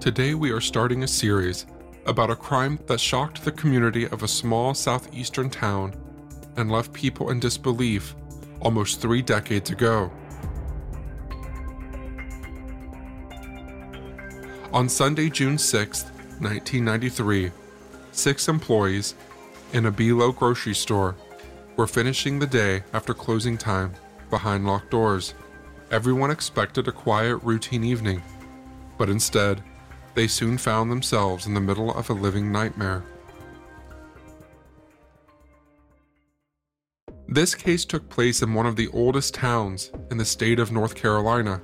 Today, we are starting a series about a crime that shocked the community of a small southeastern town and left people in disbelief almost three decades ago. On Sunday, June 6, 1993, six employees in a Be-Lo grocery store were finishing the day after closing time behind locked doors. Everyone expected a quiet, routine evening, but instead, they soon found themselves in the middle of a living nightmare. This case took place in one of the oldest towns in the state of North Carolina.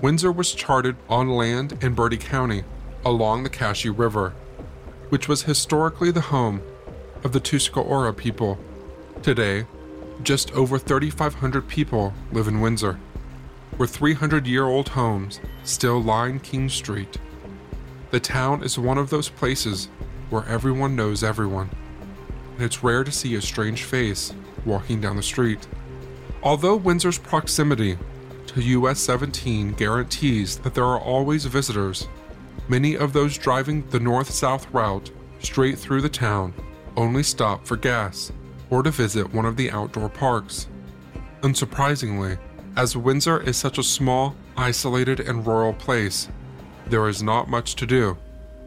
Windsor was charted on land in Bertie County along the Cashie River, which was historically the home of the Tuscarora people. Today, just over 3,500 people live in Windsor, where 300 year old homes still line King Street. The town is one of those places where everyone knows everyone, and it's rare to see a strange face walking down the street. Although Windsor's proximity to US 17 guarantees that there are always visitors, many of those driving the north south route straight through the town only stop for gas or to visit one of the outdoor parks. Unsurprisingly, as Windsor is such a small, isolated, and rural place, there is not much to do.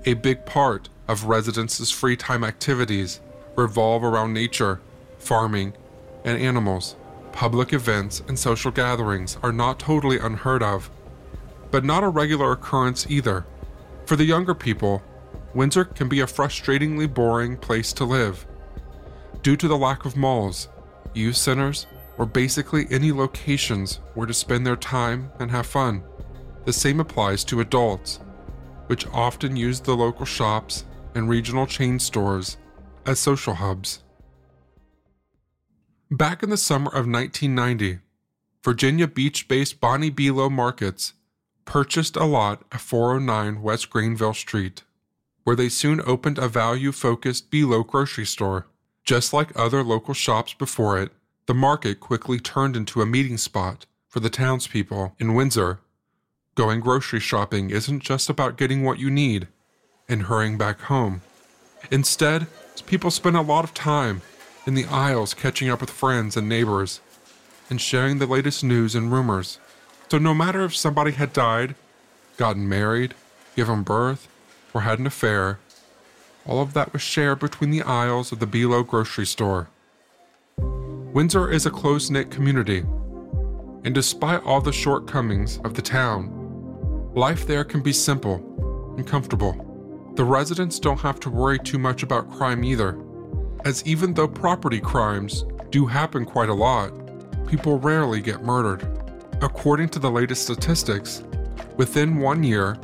A big part of residents' free time activities revolve around nature, farming, and animals. Public events and social gatherings are not totally unheard of, but not a regular occurrence either. For the younger people, Windsor can be a frustratingly boring place to live. Due to the lack of malls, youth centers, or basically any locations where to spend their time and have fun. The same applies to adults, which often use the local shops and regional chain stores as social hubs. Back in the summer of 1990, Virginia Beach based Bonnie Be-Lo Markets purchased a lot at 409 West Greenville Street, where they soon opened a value focused Be-Lo grocery store. Just like other local shops before it, the market quickly turned into a meeting spot for the townspeople in Windsor Going grocery shopping isn't just about getting what you need and hurrying back home. Instead, people spend a lot of time in the aisles catching up with friends and neighbors and sharing the latest news and rumors. So, no matter if somebody had died, gotten married, given birth, or had an affair, all of that was shared between the aisles of the Be-Lo grocery store. Windsor is a close knit community, and despite all the shortcomings of the town, Life there can be simple and comfortable. The residents don't have to worry too much about crime either, as even though property crimes do happen quite a lot, people rarely get murdered. According to the latest statistics, within one year,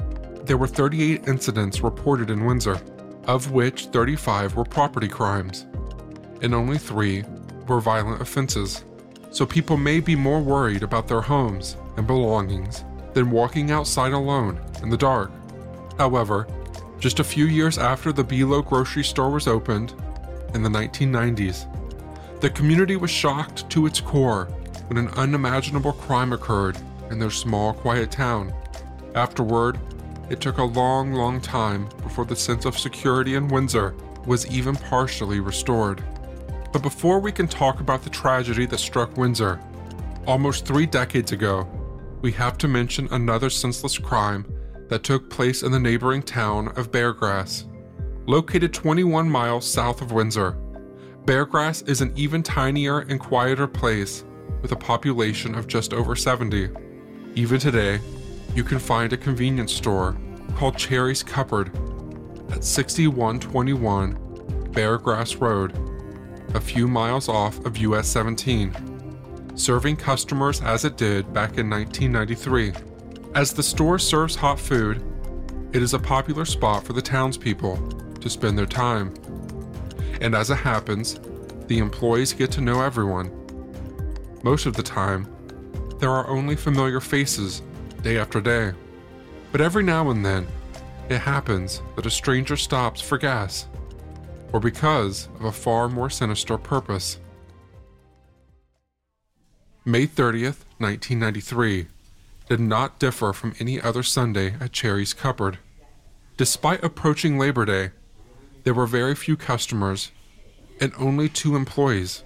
there were 38 incidents reported in Windsor, of which 35 were property crimes, and only three were violent offenses. So people may be more worried about their homes and belongings than walking outside alone in the dark. However, just a few years after the Be-Lo grocery store was opened, in the 1990s, the community was shocked to its core when an unimaginable crime occurred in their small, quiet town. Afterward, it took a long, long time before the sense of security in Windsor was even partially restored. But before we can talk about the tragedy that struck Windsor, Almost three decades ago, we have to mention another senseless crime that took place in the neighboring town of Beargrass. Located 21 miles south of Windsor, Beargrass is an even tinier and quieter place with a population of just over 70. Even today, you can find a convenience store called Cherry's Cupboard at 6121 Beargrass Road, a few miles off of US 17, serving customers as it did back in 1993. As the store serves hot food, it is a popular spot for the townspeople to spend their time. And as it happens, the employees get to know everyone. Most of the time, there are only familiar faces day after day. But every now and then, it happens that a stranger stops for gas, or because of a far more sinister purpose. May 30th, 1993, did not differ from any other Sunday at Cherry's Cupboard. Despite approaching Labor Day, there were very few customers and only two employees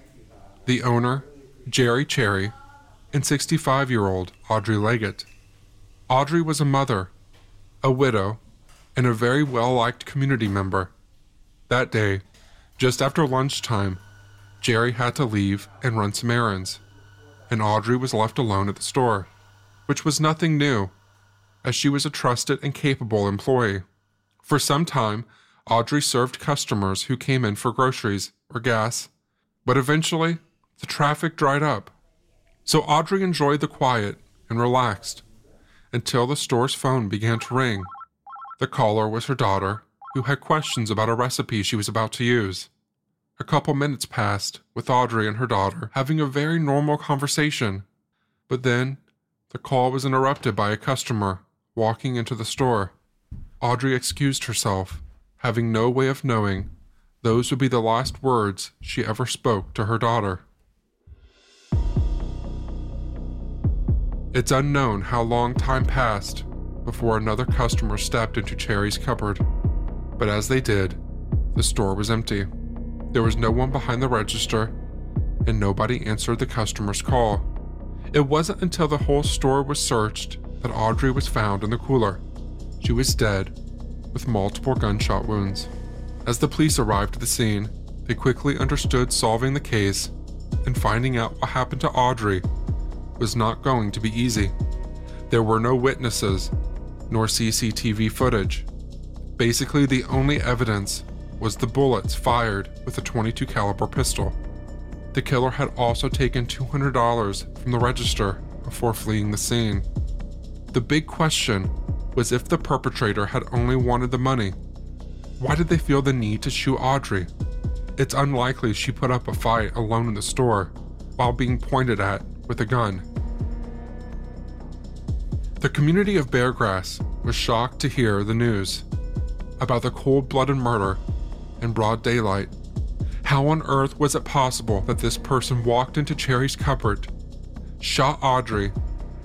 the owner, Jerry Cherry, and 65 year old Audrey Leggett. Audrey was a mother, a widow, and a very well liked community member. That day, just after lunchtime, Jerry had to leave and run some errands, and Audrey was left alone at the store, which was nothing new, as she was a trusted and capable employee. For some time, Audrey served customers who came in for groceries or gas, but eventually the traffic dried up. So Audrey enjoyed the quiet and relaxed until the store's phone began to ring. The caller was her daughter, who had questions about a recipe she was about to use. A couple minutes passed with Audrey and her daughter having a very normal conversation, but then the call was interrupted by a customer walking into the store. Audrey excused herself, having no way of knowing those would be the last words she ever spoke to her daughter. It's unknown how long time passed before another customer stepped into Cherry's cupboard, but as they did, the store was empty. There was no one behind the register, and nobody answered the customer's call. It wasn't until the whole store was searched that Audrey was found in the cooler. She was dead, with multiple gunshot wounds. As the police arrived at the scene, they quickly understood solving the case and finding out what happened to Audrey was not going to be easy. There were no witnesses, nor CCTV footage. Basically, the only evidence was the bullets fired with a 22 caliber pistol. The killer had also taken $200 from the register before fleeing the scene. The big question was if the perpetrator had only wanted the money. Why did they feel the need to shoot Audrey? It's unlikely she put up a fight alone in the store while being pointed at with a gun. The community of Beargrass was shocked to hear the news about the cold blooded murder in broad daylight. How on earth was it possible that this person walked into Cherry's cupboard, shot Audrey,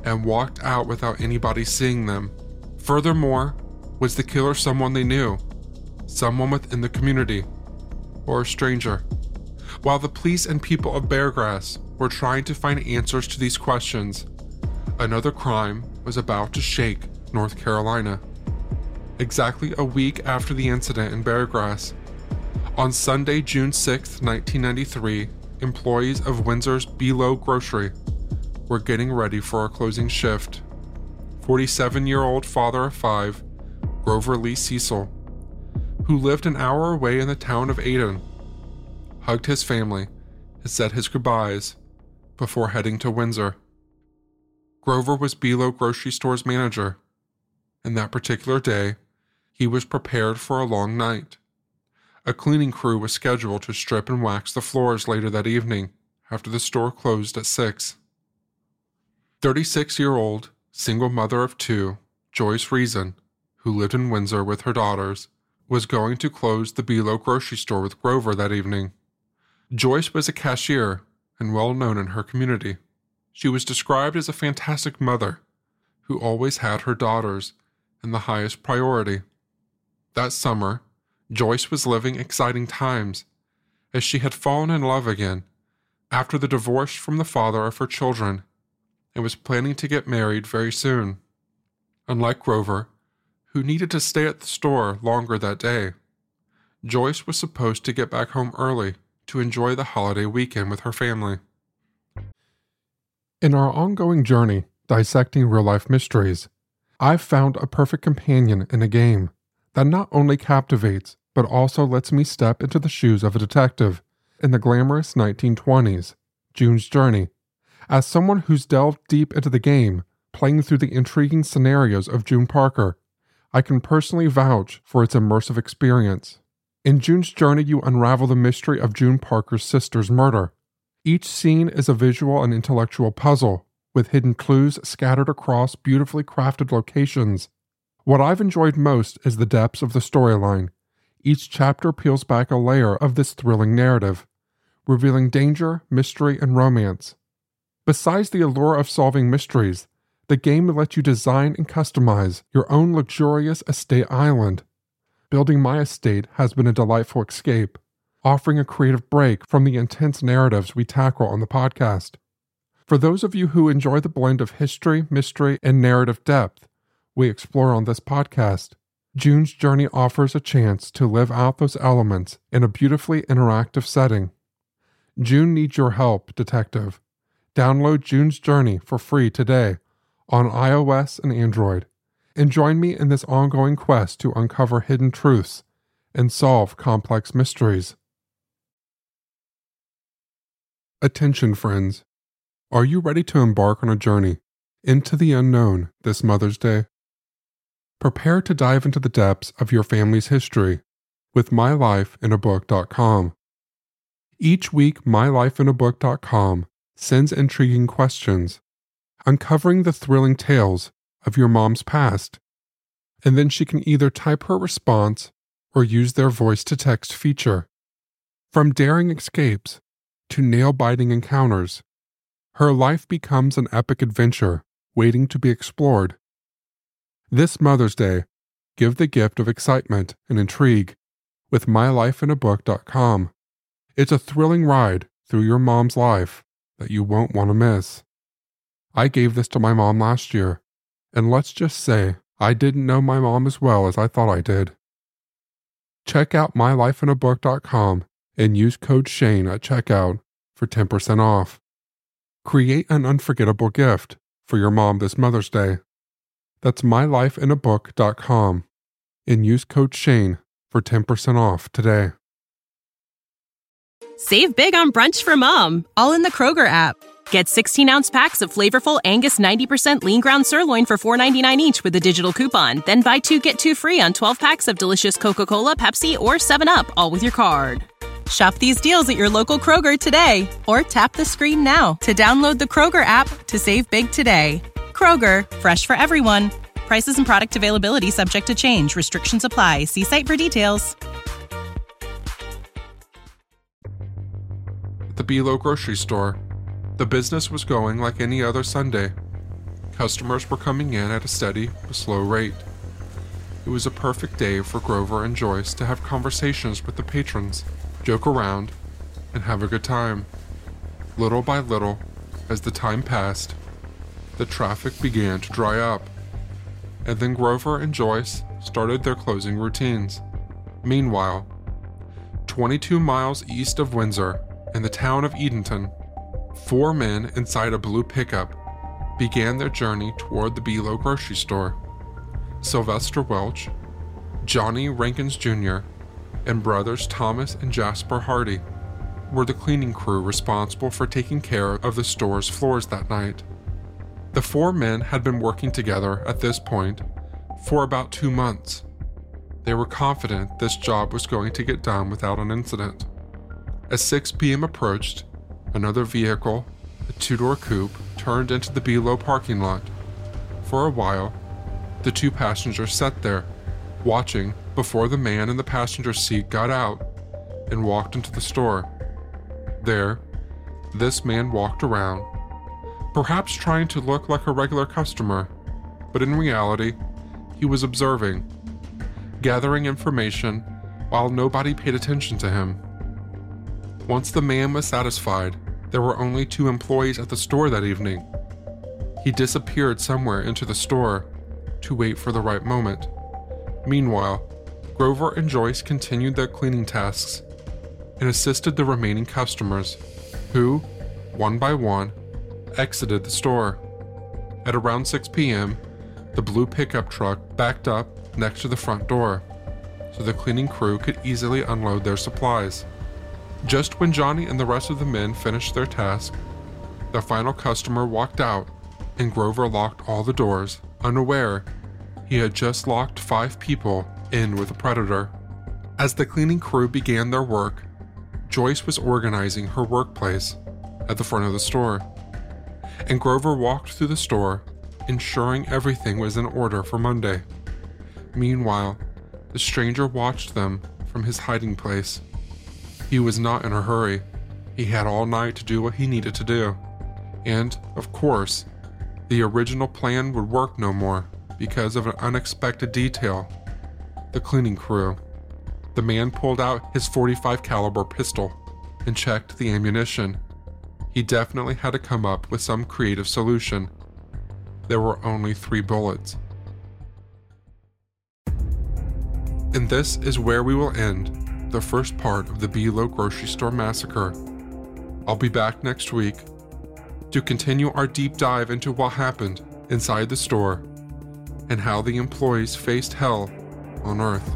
and walked out without anybody seeing them? Furthermore, was the killer someone they knew, someone within the community, or a stranger? While the police and people of Beargrass were trying to find answers to these questions, another crime was about to shake North Carolina. Exactly a week after the incident in Beargrass, on Sunday, June 6, 1993, employees of Windsor's Be-Lo Grocery were getting ready for a closing shift. 47 year old father of five, Grover Lee Cecil, who lived an hour away in the town of Aden, hugged his family and said his goodbyes before heading to Windsor. Grover was Be-Lo Grocery Store's manager, and that particular day, he was prepared for a long night. A cleaning crew was scheduled to strip and wax the floors later that evening after the store closed at 6. 36 year old, single mother of two, Joyce Reason, who lived in Windsor with her daughters, was going to close the Be-Lo grocery store with Grover that evening. Joyce was a cashier and well known in her community. She was described as a fantastic mother who always had her daughters in the highest priority. That summer, Joyce was living exciting times as she had fallen in love again after the divorce from the father of her children and was planning to get married very soon. Unlike Grover, who needed to stay at the store longer that day, Joyce was supposed to get back home early to enjoy the holiday weekend with her family. In our ongoing journey dissecting real life mysteries, I've found a perfect companion in a game that not only captivates, but also lets me step into the shoes of a detective in the glamorous 1920s, June's Journey. As someone who's delved deep into the game, playing through the intriguing scenarios of June Parker, I can personally vouch for its immersive experience. In June's Journey, you unravel the mystery of June Parker's sister's murder. Each scene is a visual and intellectual puzzle, with hidden clues scattered across beautifully crafted locations. What I've enjoyed most is the depths of the storyline. Each chapter peels back a layer of this thrilling narrative, revealing danger, mystery, and romance. Besides the allure of solving mysteries, the game lets you design and customize your own luxurious estate island. Building my estate has been a delightful escape, offering a creative break from the intense narratives we tackle on the podcast. For those of you who enjoy the blend of history, mystery, and narrative depth we explore on this podcast, June's Journey offers a chance to live out those elements in a beautifully interactive setting. June needs your help, Detective. Download June's Journey for free today on iOS and Android, and join me in this ongoing quest to uncover hidden truths and solve complex mysteries. Attention, friends. Are you ready to embark on a journey into the unknown this Mother's Day? Prepare to dive into the depths of your family's history with mylifeinabook.com. Each week, mylifeinabook.com sends intriguing questions, uncovering the thrilling tales of your mom's past. And then she can either type her response or use their voice to text feature. From daring escapes to nail biting encounters, her life becomes an epic adventure waiting to be explored. This Mother's Day, give the gift of excitement and intrigue with mylifeinabook.com. It's a thrilling ride through your mom's life that you won't want to miss. I gave this to my mom last year, and let's just say I didn't know my mom as well as I thought I did. Check out mylifeinabook.com and use code Shane at checkout for 10% off. Create an unforgettable gift for your mom this Mother's Day. That's mylifeinabook.com and use code Shane for 10% off today. Save big on brunch for mom, all in the Kroger app. Get 16 ounce packs of flavorful Angus 90% lean ground sirloin for $4.99 each with a digital coupon. Then buy two get two free on 12 packs of delicious Coca Cola, Pepsi, or 7UP, all with your card. Shop these deals at your local Kroger today or tap the screen now to download the Kroger app to save big today. Kroger, fresh for everyone. Prices and product availability subject to change. Restrictions apply. See site for details. At the Be-Lo grocery store, the business was going like any other Sunday. Customers were coming in at a steady but slow rate. It was a perfect day for Grover and Joyce to have conversations with the patrons, joke around, and have a good time. Little by little, as the time passed, the traffic began to dry up, and then Grover and Joyce started their closing routines. Meanwhile, 22 miles east of Windsor, in the town of Edenton, four men inside a blue pickup began their journey toward the Be-Lo grocery store. Sylvester Welch, Johnny Rankins Jr., and brothers Thomas and Jasper Hardy were the cleaning crew responsible for taking care of the store's floors that night. The four men had been working together at this point for about two months. They were confident this job was going to get done without an incident. As 6 p.m. approached, another vehicle, a two door coupe, turned into the Be-Lo parking lot. For a while, the two passengers sat there, watching before the man in the passenger seat got out and walked into the store. There, this man walked around perhaps trying to look like a regular customer, but in reality, he was observing, gathering information while nobody paid attention to him. Once the man was satisfied, there were only two employees at the store that evening. He disappeared somewhere into the store to wait for the right moment. Meanwhile, Grover and Joyce continued their cleaning tasks and assisted the remaining customers, who, one by one, exited the store. At around 6 p.m., the blue pickup truck backed up next to the front door, so the cleaning crew could easily unload their supplies. Just when Johnny and the rest of the men finished their task, the final customer walked out and Grover locked all the doors, unaware he had just locked five people in with a predator. As the cleaning crew began their work, Joyce was organizing her workplace at the front of the store, and Grover walked through the store, ensuring everything was in order for Monday. Meanwhile, the stranger watched them from his hiding place. He was not in a hurry. He had all night to do what he needed to do. And, of course, the original plan would work no more because of an unexpected detail. The cleaning crew. The man pulled out his 45 caliber pistol and checked the ammunition. He definitely had to come up with some creative solution. There were only 3 bullets. And this is where we will end the first part of the Be-Lo Grocery Store Massacre. I'll be back next week to continue our deep dive into what happened inside the store and how the employees faced hell on Earth.